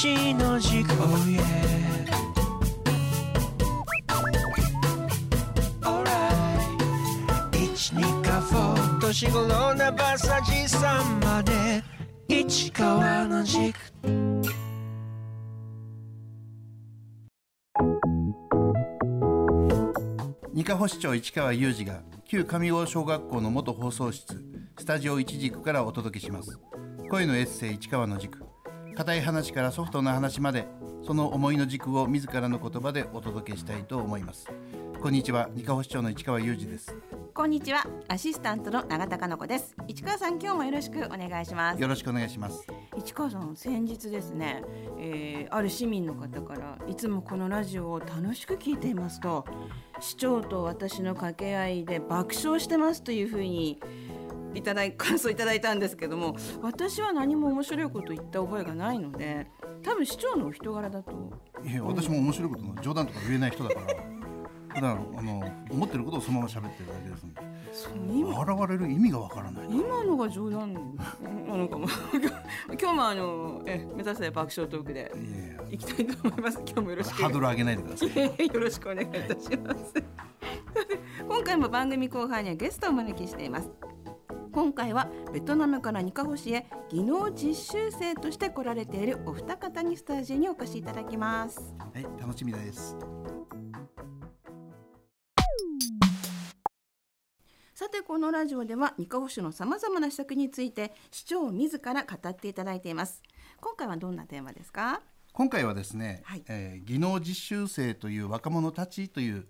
一の軸 Oh yeah Alright 一二かフォー年頃なバサジさんまで。市川の軸。二課保市長市川裕二が旧上郷小学校の元放送室スタジオ一軸からお届けします。声のエッセイ市川の軸。硬い話からソフトな話までその思いの軸を自らの言葉でお届けしたいと思います。こんにちは二課保市長の市川裕二です。こんにちはアシスタントの永田香奈子です。市川さん今日もよろしくお願いします。よろしくお願いします。市川さん先日ですね、えーある市民の方からいつもこのラジオを楽しく聞いていますと市長と私の掛け合いで爆笑してますというふうにいただい 感想いただいたんですけども私は何も面白いこと言った覚えがないので多分市長のお人柄だと。いや私も面白いことの冗談とか言えない人だから 普段あの思ってることをそのまま喋ってるだけですんで笑われる意味がわからない。今のが冗談。なのかも今日もあのえ目指せ爆笑トークでいきたいと思います。今日もよろしく。ハードル上げないでください。よろしくお願いいたします。今回も番組後半にはゲストをお招きしています。今回はベトナムからニカホ市へ技能実習生として来られているお二方にスタジオにお越しいただきます。はい楽しみですさてこのラジオではニカホ市のさまざまな施策について市長自ら語っていただいています。今回はどんなテーマですか？今回はですね、はいえー技能実習生という若者たちという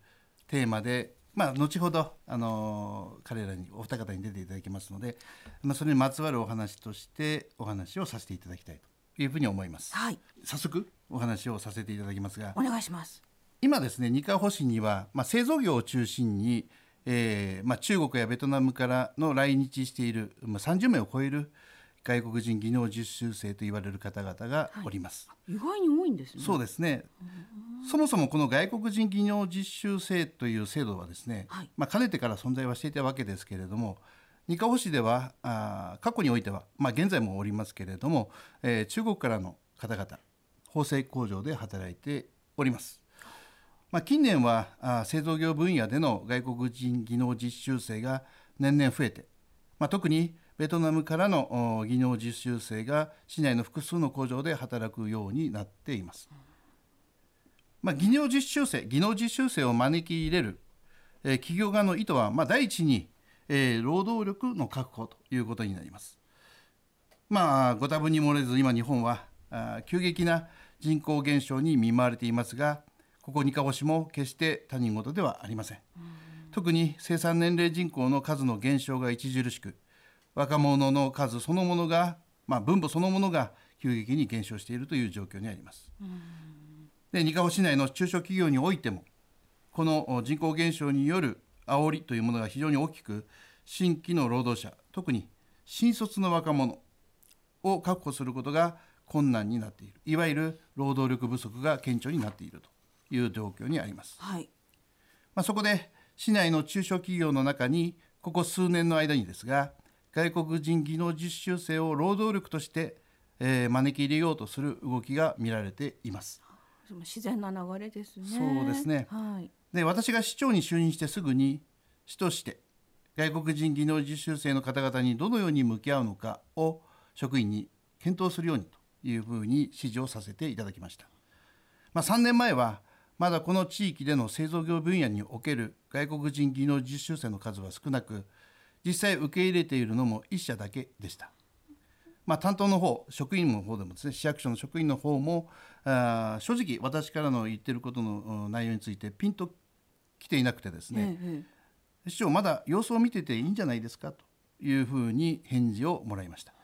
テーマで、まあ、後ほど、あのー彼らにお二方に出ていただきますので、まあ、それにまつわるお話としてお話をさせていただきたいというふうに思います。はい、早速お話をさせていただきますがお願いします。今ですね二カ保市には、まあ、製造業を中心に、えーまあ、中国やベトナムからの来日している、まあ、30名を超える外国人技能実習生と言われる方々がおります。意外に多いんですね。そうですね。そもそもこの外国人技能実習生という制度はですね、はいまあかねてから存在はしていたわけですけれども、二カ保市ではあー過去においては、まあ現在もおりますけれども、えー中国からの方々縫製工場で働いております。まあ近年はあー製造業分野での外国人技能実習生が年々増えて、まあ特にベトナムからのお技能実習生が市内の複数の工場で働くようになっています。まあ、技能実習生技能実習生を招き入れる、えー企業側の意図は、まあ、第一に、えー労働力の確保ということになります。まあご多分に漏れず今日本はあー急激な人口減少に見舞われていますがここ二カ保市も決して他人事ではありません。特に生産年齢人口の数の減少が著しく若者の数そのものが、まあ、分母そのものが急激に減少しているという状況にあります。で二カ保市内の中小企業においてもこのお人口減少による煽りというものが非常に大きく新規の労働者特に新卒の若者を確保することが困難になっているいわゆる労働力不足が顕著になっているという状況にあります。はい。まあ、そこで市内の中小企業の中にここ数年の間にですが外国人技能実習生を労働力として、えー招き入れようとする動きが見られています。自然な流れですね。そうですねはい。で私が市長に就任してすぐに市として外国人技能実習生の方々にどのように向き合うのかを職員に検討するようにというふうに指示をさせていただきました。まあ、3年前はまだこの地域での製造業分野における外国人技能実習生の数は少なく実際受け入れているのも1社だけでした。まあ、担当の方職員の方でもですね市役所の職員の方もあー正直私からの言ってることのうん内容についてピンと来ていなくてですね、ええ市長まだ様子を見てていいんじゃないですかというふうに返事をもらいました。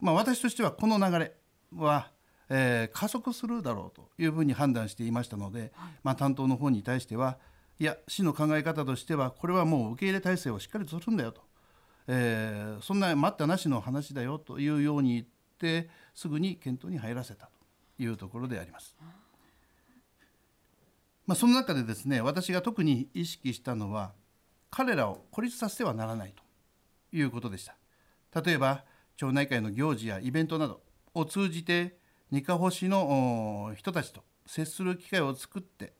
まあ、私としてはこの流れは、えー加速するだろうというふうに判断していましたので、まあ、担当の方に対してはいや市の考え方としてはこれはもう受け入れ体制をしっかりとするんだよと、えーそんな待ったなしの話だよというように言ってすぐに検討に入らせたというところであります。まあ、その中でですね私が特に意識したのは彼らを孤立させてはならないということでした例えば町内会の行事やイベントなどを通じてニカホ市の人たちと接する機会を作って、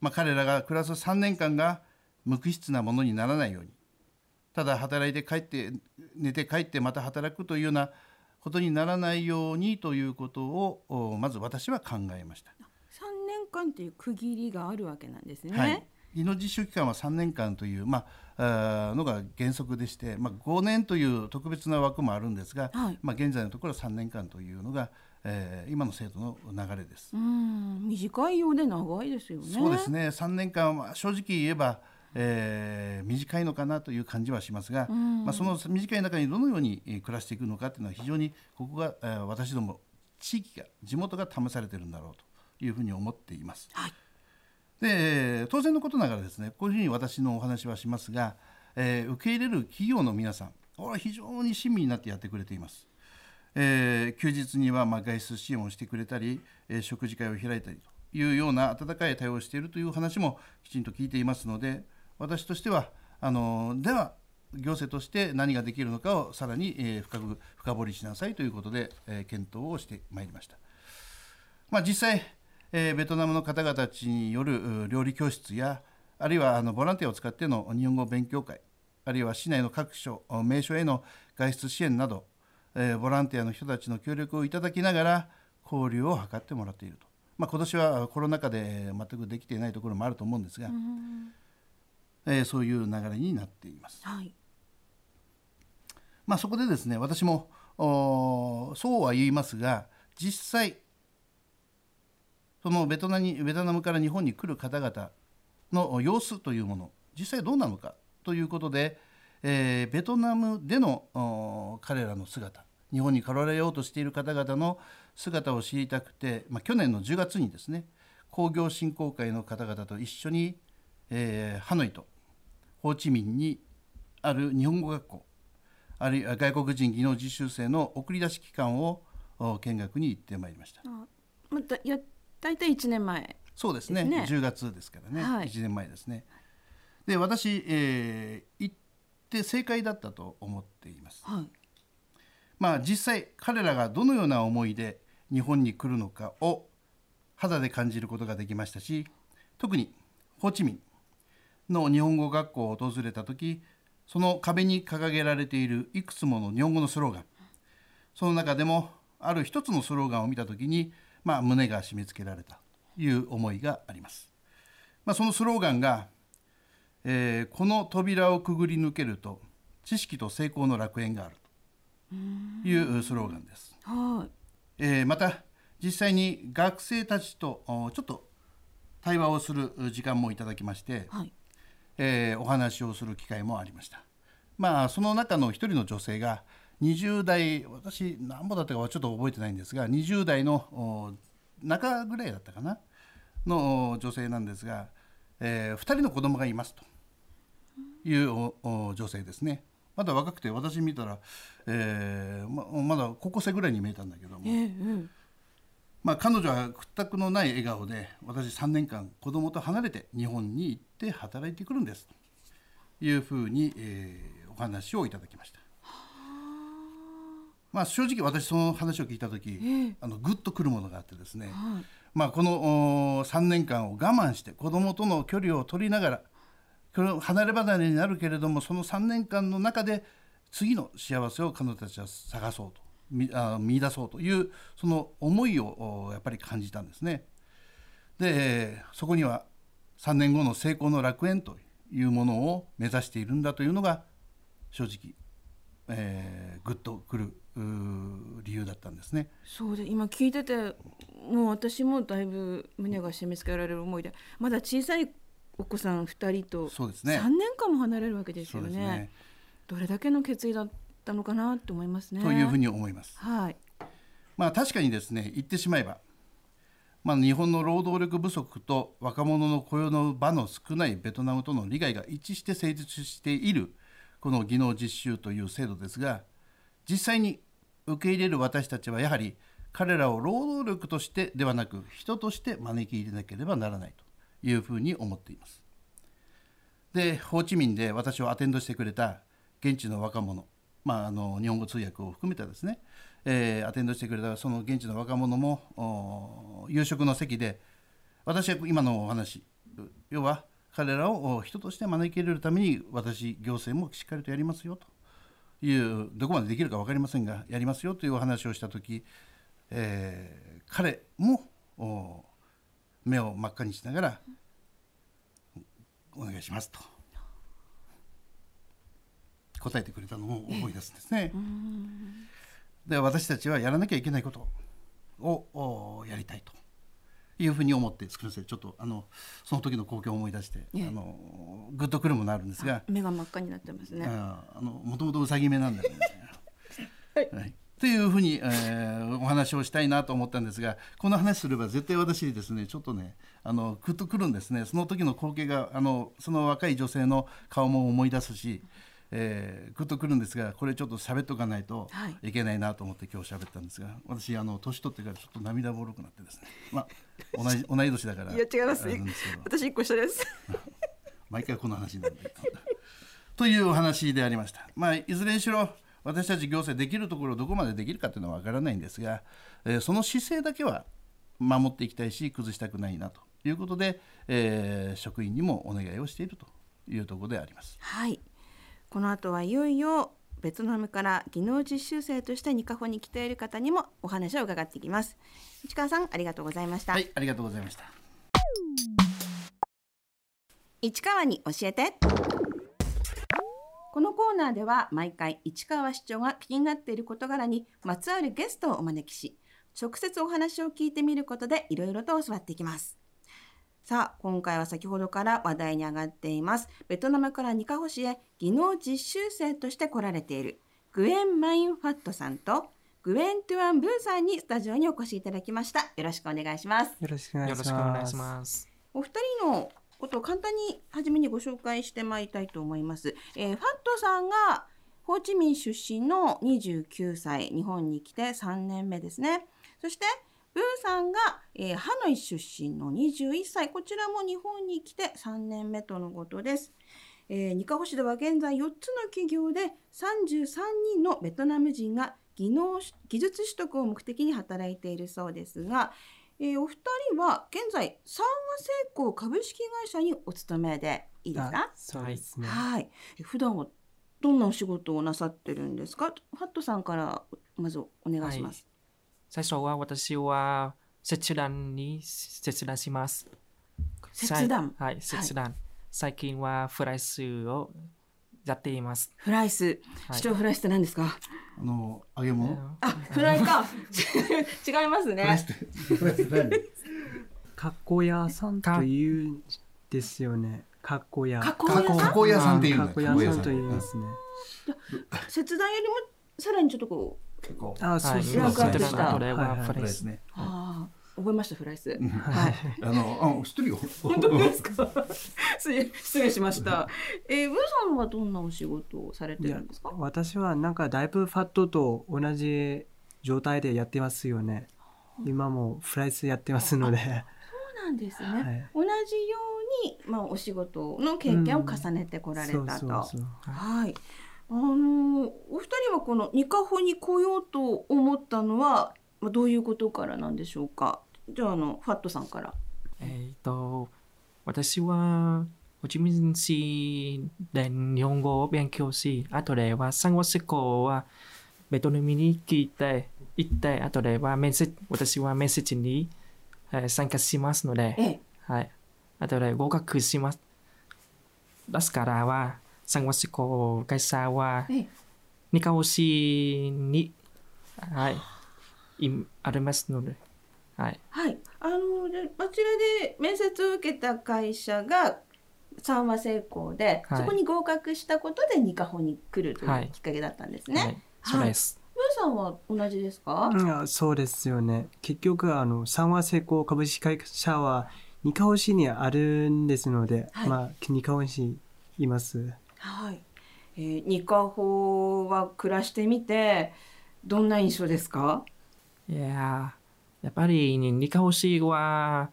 まあ、彼らが暮らす3年間が無機質なものにならないようにただ働いて帰って寝て帰ってまた働くというようなことにならないようにということをおまず私は考えました。3年間っていう区切りがあるわけなんですね。はい、技能実習期間は3年間という、まあ、のが原則でして、まあ、5年という特別な枠もあるんですが、はいまあ、現在のところ3年間というのが、えー今の制度の流れです。うん短いようで長いですよね。そうですね3年間は正直言えば、えー短いのかなという感じはしますが、まあ、その短い中にどのようにえー暮らしていくのかというのは非常にここが、えー私ども地域が地元が試されているんだろうというふうに思っています。はいでえー当然のことながらですねこういうふうに私のお話はしますが、えー受け入れる企業の皆さんこれは非常に親身になってやってくれています。えー休日にはまあ外出支援をしてくれたり、えー食事会を開いたりというような温かい対応をしているという話もきちんと聞いていますので私としてはあのでは行政として何ができるのかをさらに、深く深掘りしなさいということで、検討をしてまいりました。まあ、実際、ベトナムの方々たちによる料理教室やあるいはあのボランティアを使っての日本語勉強会あるいは市内の各所名所への外出支援など、ボランティアの人たちの協力をいただきながら交流を図ってもらっていると、まあ、今年はコロナ禍で全くできていないところもあると思うんですが、えーそういう流れになっています。はいまあ、そこでですね私もそうは言いますが実際そのベトナにベトナムから日本に来る方々の様子というもの実際どうなのかということで、えーベトナムでの彼らの姿日本に来られようとしている方々の姿を知りたくて、まあ、去年の10月にですね工業振興会の方々と一緒に、えーハノイとホーチミンにある日本語学校あるいは外国人技能実習生の送り出し機関をお見学に行ってまいりました。あまたや大体1年前そうですねですね10月ですからね、はい1年前ですね。で私、えー行って正解だったと思っています。はいまあ実際彼らがどのような思いで日本に来るのかを肌で感じることができましたし特にホーチミンの日本語学校を訪れた時その壁に掲げられているいくつもの日本語のスローガンその中でもある一つのスローガンを見た時に、まあ、胸が締め付けられたという思いがあります。まあ、そのスローガンが、えーこの扉をくぐり抜けると知識と成功の楽園がある」というスローガンです。はいえーまた実際に学生たちとおちょっと対話をする時間もいただきまして、はいえーお話をする機会もありました。まあその中の一人の女性が20代私何ぼだったかはちょっと覚えてないんですが20代のお中ぐらいだったかな？のお女性なんですが、え2人の子供がいますという女性ですね。まだ若くて私見たら、えーままだ高校生ぐらいに見えたんだけどもえ、えうんまあ、彼女は屈託のない笑顔で私3年間子供と離れて日本に行って働いてくるんです。というふうに、えーお話をいただきました。まあ、正直私その話を聞いた時、あのグッとくるものがあってですね、はい。まあ、このお3年間を我慢して子供との距離を取りながら離れ離れになるけれどもその3年間の中で次の幸せを彼女たちは探そうと見あ見出そうというその思いをおやっぱり感じたんですね。でそこには3年後の成功の楽園というものを目指しているんだというのが正直、えー、グッとくる理由だったんですね。そうで今聞いててもう私もだいぶ胸が締め付けられる思いでまだ小さいお子さん2人とそうですね3年間も離れるわけですよねねどれだけの決意だったのかなと思いますね。というふうに思います。はいまあ確かにですね言ってしまえば、まあ、日本の労働力不足と若者の雇用の場の少ないベトナムとの利害が一致して成立しているこの技能実習という制度ですが実際に受け入れる私たちはやはり彼らを労働力としてではなく人として招き入れなければならないというふうに思っています。でホーチミンで私をアテンドしてくれた現地の若者、まあ、あの日本語通訳を含めたですね、えーアテンドしてくれたその現地の若者も夕食の席で私は今のお話要は彼らを人として招き入れるために私行政もしっかりとやりますよと。いうどこまでできるか分かりませんがやりますよというお話をした時、えー彼も目を真っ赤にしながら「お願いします」と。答えてくれたのを思い出すんですね。で私たちはやらなきゃいけないことをおやりたいと。いうふうに思ってすみませんちょっとあのその時の光景を思い出して、ええ。あのグッとくるものあるんですが、目が真っ赤になってますね。あのもともとうさぎ目なんだよね。はい。というふうに、えーお話をしたいなと思ったんですがこの話すれば絶対私ですねちょっとねあのグッとくるんですね。その時の光景があのその若い女性の顔も思い出すし、えー、グッとくるんですがこれちょっと喋っとかないとはいいけないなと思って今日喋ったんですが私あの年取ってからちょっと涙もろくなってですねまあ 同じ同い年だからいや違います私一個下です。毎回この話になるんだけどというお話でありました。まあ、いずれにしろ私たち行政できるところをどこまでできるかというのは分からないんですが、えーその姿勢だけは守っていきたいし崩したくないなということで、えー職員にもお願いをしているというところであります。はい。この後はいよいよベトナムから技能実習生としてニカホに来ている方にもお話を伺っていきます。市川さんありがとうございました。はい、ありがとうございました。市川に教えてこのコーナーでは毎回市川市長が気になっている事柄にまつわるゲストをお招きし直接お話を聞いてみることでいろいろと教わっていきますさあ今回は先ほどから話題に上がっていますベトナムからニカホ市へ技能実習生として来られているグエン・マインファットさんとグエン・トゥアン・ブーさんにスタジオにお越しいただきましたよろしくお願いしますよろしくお願いよろしくおします。願いします。お二人のことを簡単に初めにご紹介してまいりたいと思います。えーファットさんがホーチミン出身の29歳、日本に来て3年目ですね。そしてブーさんが、えーハノイ出身の21歳、こちらも日本に来て3年目とのことです。えー、ニカホ市では現在4つの企業で33人のベトナム人が技能技術取得を目的に働いているそうですが、えーお二人は現在三和製鋼株式会社にお勤めでいいですあかそうですね。はい。え普段はどんなお仕事をなさってるんですか？ファットさんからまずお願いします、最初は私は切断に切断します。切断？はい、切断。最近はフライスをやっています。フライス？はい市長フライスって何ですか、あの揚げ物？あフライか 違いますフライねスってフライスって何？かっこ屋さんというんですよね。かっこ屋。加工加工屋さんっていう。かっこ屋さんと言いますね。切断よりもさらにちょっとこう結構。あ、そうでははいはい。フライス。フライスね。ああ覚えましたフライス、うん。はい。あのあ知ってるよ。本当ですか？失礼失礼しました。えー、ブーさんはどんなお仕事をされてるんですか？私はなんかだいぶファットと同じ状態でやってますよね。今もフライスやってますので。そうなんですね、はい。同じように、まあ、お仕事の経験を重ねてこられたと、そうそうそう。はいあのお二人はこのニカホに来ようと思ったのは、まあ、どういうことからなんでしょうか？じゃああのファットさんからえっと、私はホチミン市で日本語を勉強し、後では産後施工はベトナムに来て、行って、後では面接、私は面接に、えー参加しますので、ええはい。後で合格します。ですからは、産後施工会社は、ええニカオ市に、はい、いありますので、はい。はいあのであちらで面接を受けた会社が三和製鋼で、はいそこに合格したことでニカホに来るとはいいうきっかけだったんですね、はい、そうです。ブーさんは同じですか、いやそうですよね。結局、あの、三和成功株式会社は、二カオ市にあるんですので、はいまあ、二カオ市います。はい、えー、ニカホは暮らしてみてどんな印象ですか？いやー、やっぱりニカオ市は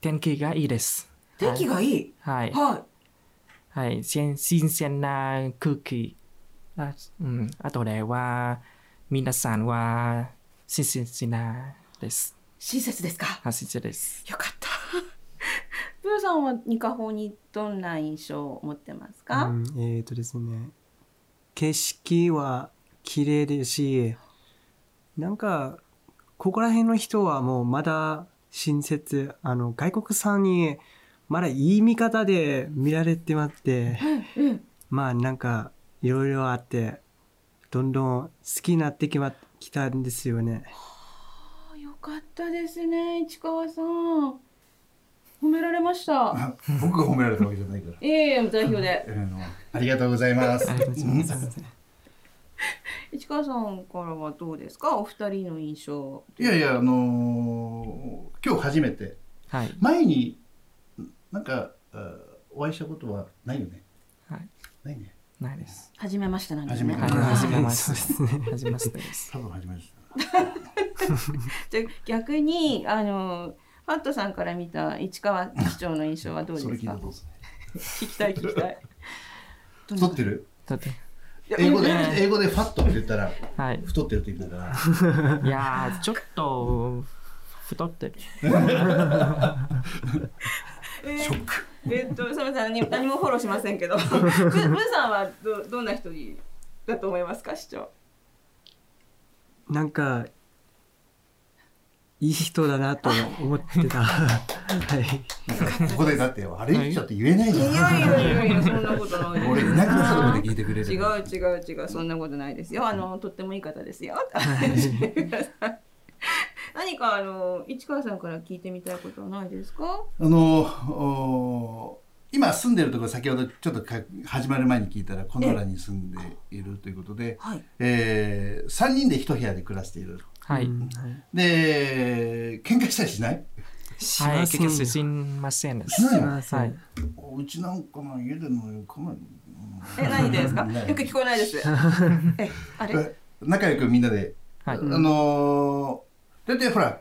天気がいいです。天気がいい、はい。ははい。新新鮮な空気。あうん、あとでは皆さんは親切なです。親切ですか？あ、親切です。よかったプーさんはニカホにどんな印象を持ってますか、うん、えっ、とですね景色は綺麗ですしなんかここら辺の人はもうまだ親切あの外国さんにまだいい見方で見られてまってうんまあなんかいろいろあってどんどん好きになってきまきたんですよね。あよかったですね市川さん褒められましたあ 僕が褒められたわけじゃないから。いえいえ代表でえーありがとうございます。ありがとうございます 市川さんからはどうですか？お二人の印象いやいや、あのー今日初めて、はい。前に、なんか、あお会いしたことはないよね？はい。ないね。ないです。初めましてなんですねはい。初めてあはじめまそうして。はじめましてです。多分初めてだ。じゃあ逆にあのファットさんから見た市川市長の印象はどうですか？それ聞きたい聞きたい。る 太ってる？だって、英語で、英語でファットって言ったら、はい。太ってるって意味だから。いやー、ちょっと、太ってる。えショック。えっとすみません。何何もフォローしませんけど。ブブーさんはどどんな人だと思いますか？市長。なんかいい人だなと思ってた。はい。ここでだって、悪い人って言えないじゃん。いやいやいやいやそんなことない俺いなくなったところで聞いてくれる。違う違う違うそんなことないですよ。あのとってもいい方ですよ。何かあの市川さんから聞いてみたいことはないですか？あのお今住んでるところ先ほどちょっとか始まる前に聞いたらこの村に住んでいるということで、はい。えー、3人で一部屋で暮らしているはい。うん。で喧嘩したりしない？はい、しません結局すいません。です。しないの？しませんはい。うちなんかの家でのかなえ何ですか？ねよく聞こえないです。えあれ？え仲良くみんなで、はい。あのー、だってほら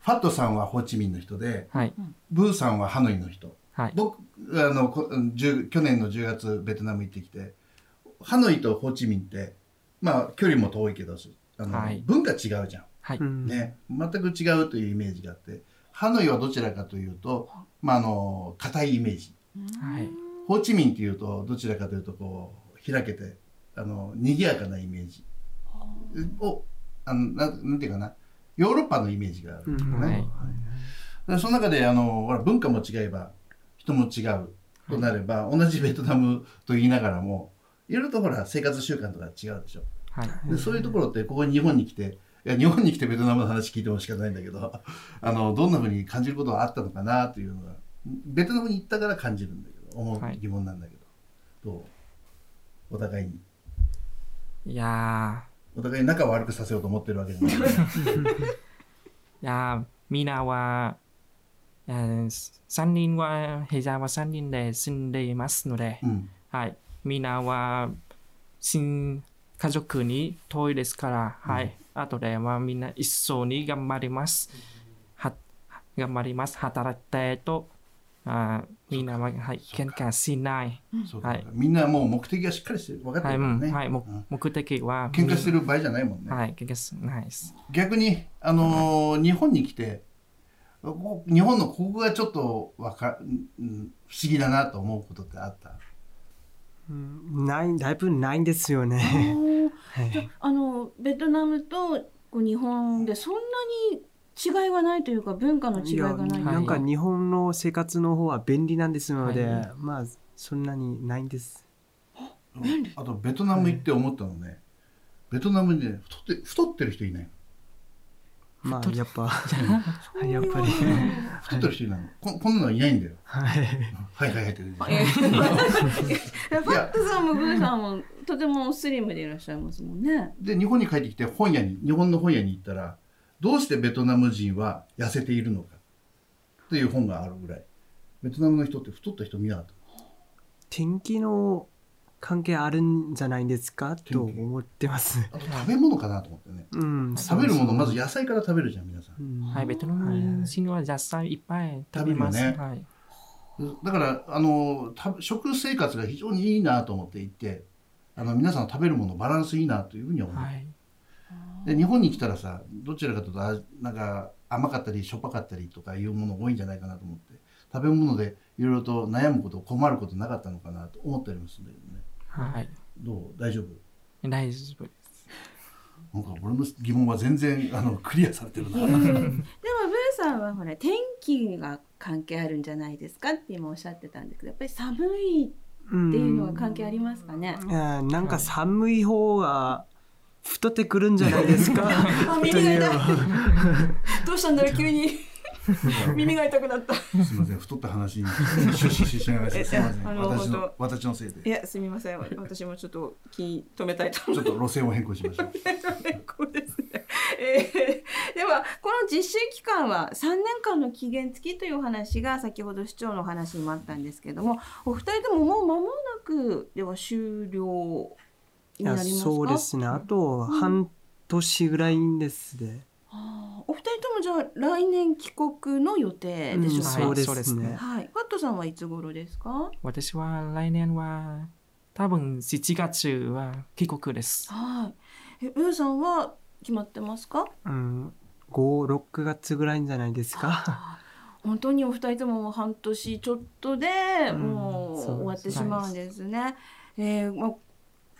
ファットさんはホーチミンの人ではい。ブーさんはハノイの人。はい。僕あのこ10去年の10月ベトナム行ってきてハノイとホーチミンってまあ距離も遠いけどあの、はい。文化違うじゃん、はい。うん。ね、全く違うというイメージがあって。ハノイはどちらかというとまああの硬いイメージ。はい。ホーチミンっていうとどちらかというとこう開けてあの賑やかなイメージ。をあのなんなんていうかな。ヨーロッパのイメージがある。ん。だよね、はい。でその中であのほら文化も違えば人も違うとなれば、同じベトナムと言いながらもいろいろとほら生活習慣とか違うでしょ。はい。でそういうところってここ日本に来ていや日本に来てベトナムの話聞いても仕方ないんだけど あのどんなふうに感じることがあったのかなというのがベトナムに行ったから感じるんだけど思はい。う疑問なんだけど、どう？お互いに。いやお互いに仲を悪くさせようと思ってるわけじゃない。ー、いやー、みんなは、えー、3人は、部屋は3人で住んでいますので、うん。はい。みんなは、新家族に遠いですから、はい。あとではみんな一緒に頑張ります。は、頑張ります。働いてと、あみんなは、はい、喧嘩しない。はい。みんなもう目的がしっかりして分かってはい、うん、るからね、はい、もうん目的は、喧嘩してる場合じゃないもんね、はい、喧嘩しないです。逆に、あのー日本に来てこ日本のここがちょっとわか、うん、不思議だなと思うことってあった？うんないだいぶないんですよね。はい。あのベトナムとこう日本でそんなに違いがないというか文化の違いがないといなんか日本の生活の方は便利なんですので、はい。まあそんなにないんです。あとベトナム行って思ったのね、ベトナムで、ね、太って太ってる人いないまあやっぱ。やっぱり。太ってる人いないの？ここんなのいないんだよ。はい。はいはいはい。ってえーファットさんもブーさんもとてもスリムでいらっしゃいますもんね。で日本に帰ってきて本屋に日本の本屋に行ったらどうしてベトナム人は痩せているのかという本があるぐらい。ベトナムの人って太った人見なかった天気の関係あるんじゃないですか？と思ってます。あと食べ物かなと思ってねうん、食べるものまずや、野菜から食べるじゃん皆さんうんはい、ベトナム人は野菜いっぱい食べます。食べるよはい。だからあのた食生活が非常にいいなと思っていてあの皆さんの食べるものバランスいいなというふうには思う、はい。で日本に来たらさどちらかというとあなんか甘かったりしょっぱかったりとかいうもの多いんじゃないかなと思って食べ物でいろいろと悩むこと困ることなかったのかなと思ったりもするんだけどねはい。どう？大丈夫？大丈夫です。なんか俺の疑問は全然あのクリアされてるな。でもブーさんはほら天気が関係あるんじゃないですかって今おっしゃってたんですけどやっぱり寒いっていうのは関係ありますかね？なんか寒い方が太ってくるんじゃないですか？どうしたんだろう急に 耳が痛くなった。すみません太った話に出資してしまいました。すみません。えあの私の本私のせいいでやすみません。私もちょっと気止めたいとちょっと路線を変更しましたこう ですね。えーではこの実習期間は3年間の期限付きというお話が先ほど市長のお話にもあったんですけれどもお二人とももう間もなくでは終了になりますか？そうですね。あと半年ぐらいですね、あーお二人ともじゃあ来年帰国の予定でしょうか、そうでそうですすね。ねはい、ファットさんはいつ頃ですか？私は来年は多分7月は帰国です。はい。えブーさんは決まってますか？うん、56月ぐらいじゃないですか。本当にお二人とも半年ちょっとでうんもう終わってしまうんですね。えーまあ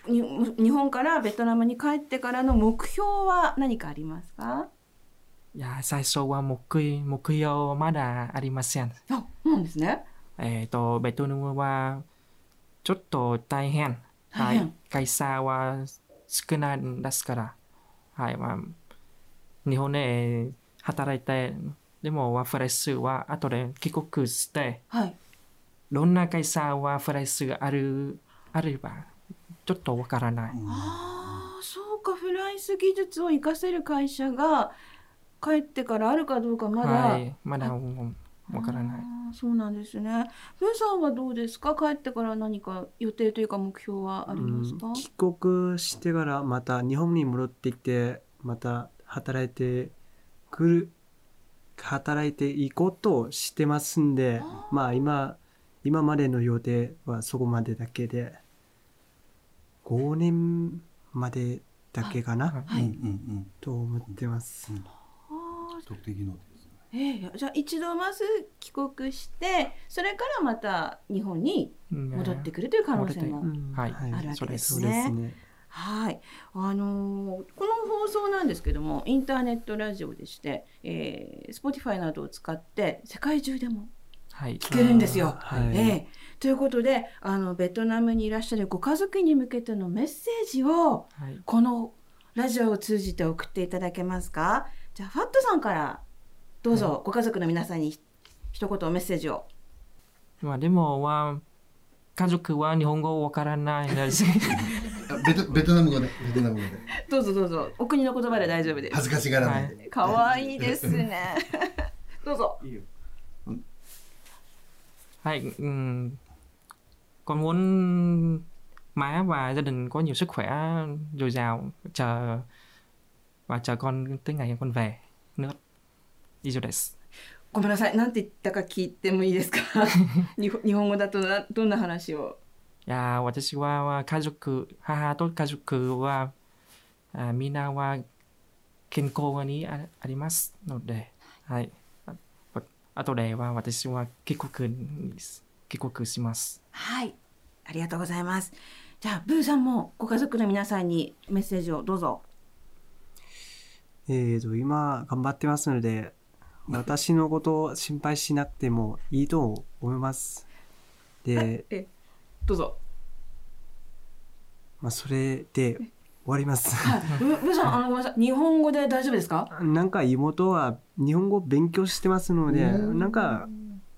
に日本からベトナムに帰ってからの目標は何かありますか？いや、最初は目標目標まだありません。あそうなんですね。えっ、と、ベトナムはちょっと大変。はい。会社は少ないんですから。はい。まあ、日本で働いて、でもワフレッシュは後で帰国して、はい。どんな会社はフレッシュがある、あれば、ちょっとわからない。ああそうかフランス技術を活かせる会社が帰ってからあるかどうかまだ、はい。まだわからない。そうなんですね。ブーさんはどうですか？帰ってから何か予定というか目標はありますか、うん帰国してからまた日本に戻ってきてまた働いてくる働いていこうとしてますんでまあ今今までの予定はそこまでだけで5年までだけかな？うんうんうんと思ってます。あ特定技能ですねーええじゃあ一度まず帰国してそれからまた日本に戻ってくるという可能性も。あるわけですねですね。はい、あのーこの放送なんですけどもインターネットラジオでして、えー、Spotify などを使って世界中でもはい。聞けるんですよ。はいええということであのベトナムにいらっしゃるご家族に向けてのメッセージをはい。このラジオを通じて送っていただけますか？じゃあファットさんからどうぞご家族の皆さんにひ一言メッセージを。まあでもは家族は日本語わからないです。あベトベトナム語でベトナム語でどうぞどうぞお国の言葉で大丈夫です。恥ずかしがらないで、可愛いですね。どうぞ。Hay, ừm, con muốn má và gia đình có nhiều sức khỏe dồi dào chờ và chờ con tới ngày con về nước. 以上です。ごめんなさい。なんて言ったか聞いてもいいですか日本語だとなどんな話をいや私は家族母と家族はあみんなは健康にあありますので、はい。あわ後では私は帰国帰国します。はい。ありがとうございます。じゃあ、ブーさんもご家族の皆さんにメッセージをどうぞ。えーと今頑張ってますので私のことを心配しなくてもいいと思います。で、え、どうぞ。まあ、それで終わります。はい。さん、あの、ごめんなさい。日本語で大丈夫ですか？なんか妹は日本語勉強してますのでなんか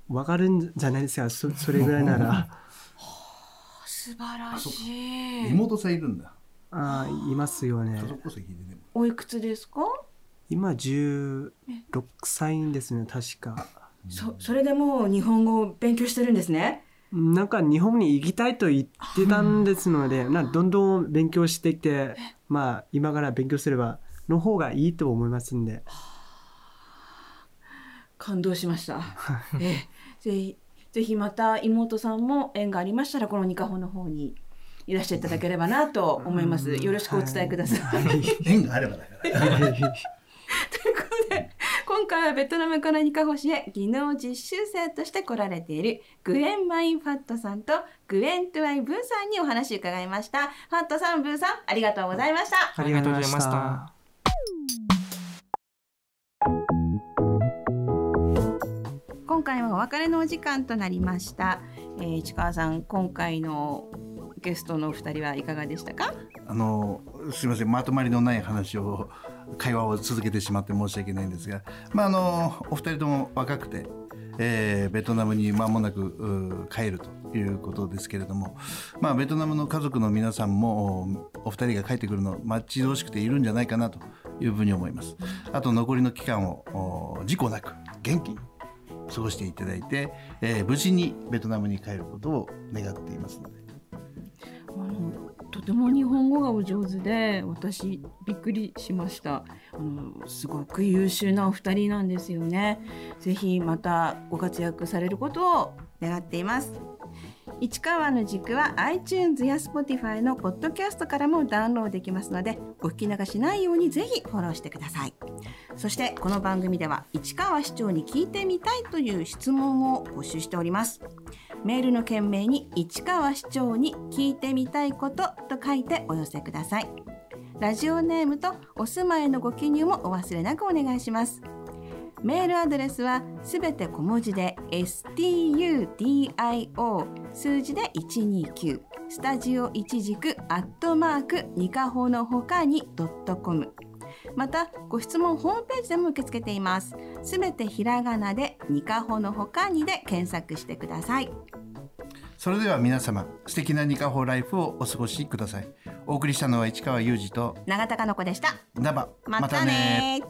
わかるんじゃないですか？そそれぐらいなら 素晴らしい。妹さんいるんだあーいますよね家族席でねおいくつですか？今16歳ですね確か。そ、それでもう日本語を勉強してるんですね？なんか日本に行きたいと言ってたんですのでなどんどん勉強してきてまあ今から勉強すればの方がいいと思いますんで。感動しました。ええ、ぜひ、ぜひまた妹さんも縁がありましたら、このニカホの方にいらしていただければなと思います。よろしくお伝えください。縁があればだから。ということで今回はベトナムからニカホシへ技能実習生として来られているグエン・マイン・ファットさんとグエン・トゥアイ・ブーさんにお話を伺いましたファットさんブーさんありがとうございましたありがとうございました。今回はお別れのお時間となりました、えー、市川さん今回のゲストのお二人はいかがでしたか？あのすみませんまとまりのない話を会話を続けてしまって申し訳ないんですが、まあ、あのお二人とも若くて、えーベトナムに間もなく帰るということですけれども、まあ、ベトナムの家族の皆さんもお二人が帰ってくるの待ち遠しくているんじゃないかなというふうに思います。あと残りの期間を事故なく元気に過ごしていただいて、えー無事にベトナムに帰ることを願っていますので。あのとても日本語がお上手で私びっくりしました。あのすごく優秀なお二人なんですよね。ぜひまたご活躍されることを願っています。市川の軸は iTunes や Spotify のポッドキャストからもダウンロードできますのでお聞き流しないようにぜひフォローしてください。そしてこの番組では市川市長に聞いてみたいという質問を募集しております。メールの件名に市川市長に聞いてみたいことと書いてお寄せください。ラジオネームとお住まいのご記入もお忘れなくお願いします。メールアドレスはすべて小文字で studio 数字で129スタジオ一軸アットマークニカホのほかにドットコム。またご質問ホームページでも受け付けています。すべてひらがなでニカホのほかにで検索してください。それでは皆様素敵なニカホーライフをお過ごしください。お送りしたのは市川裕二と永田かの子でした。ダバまたね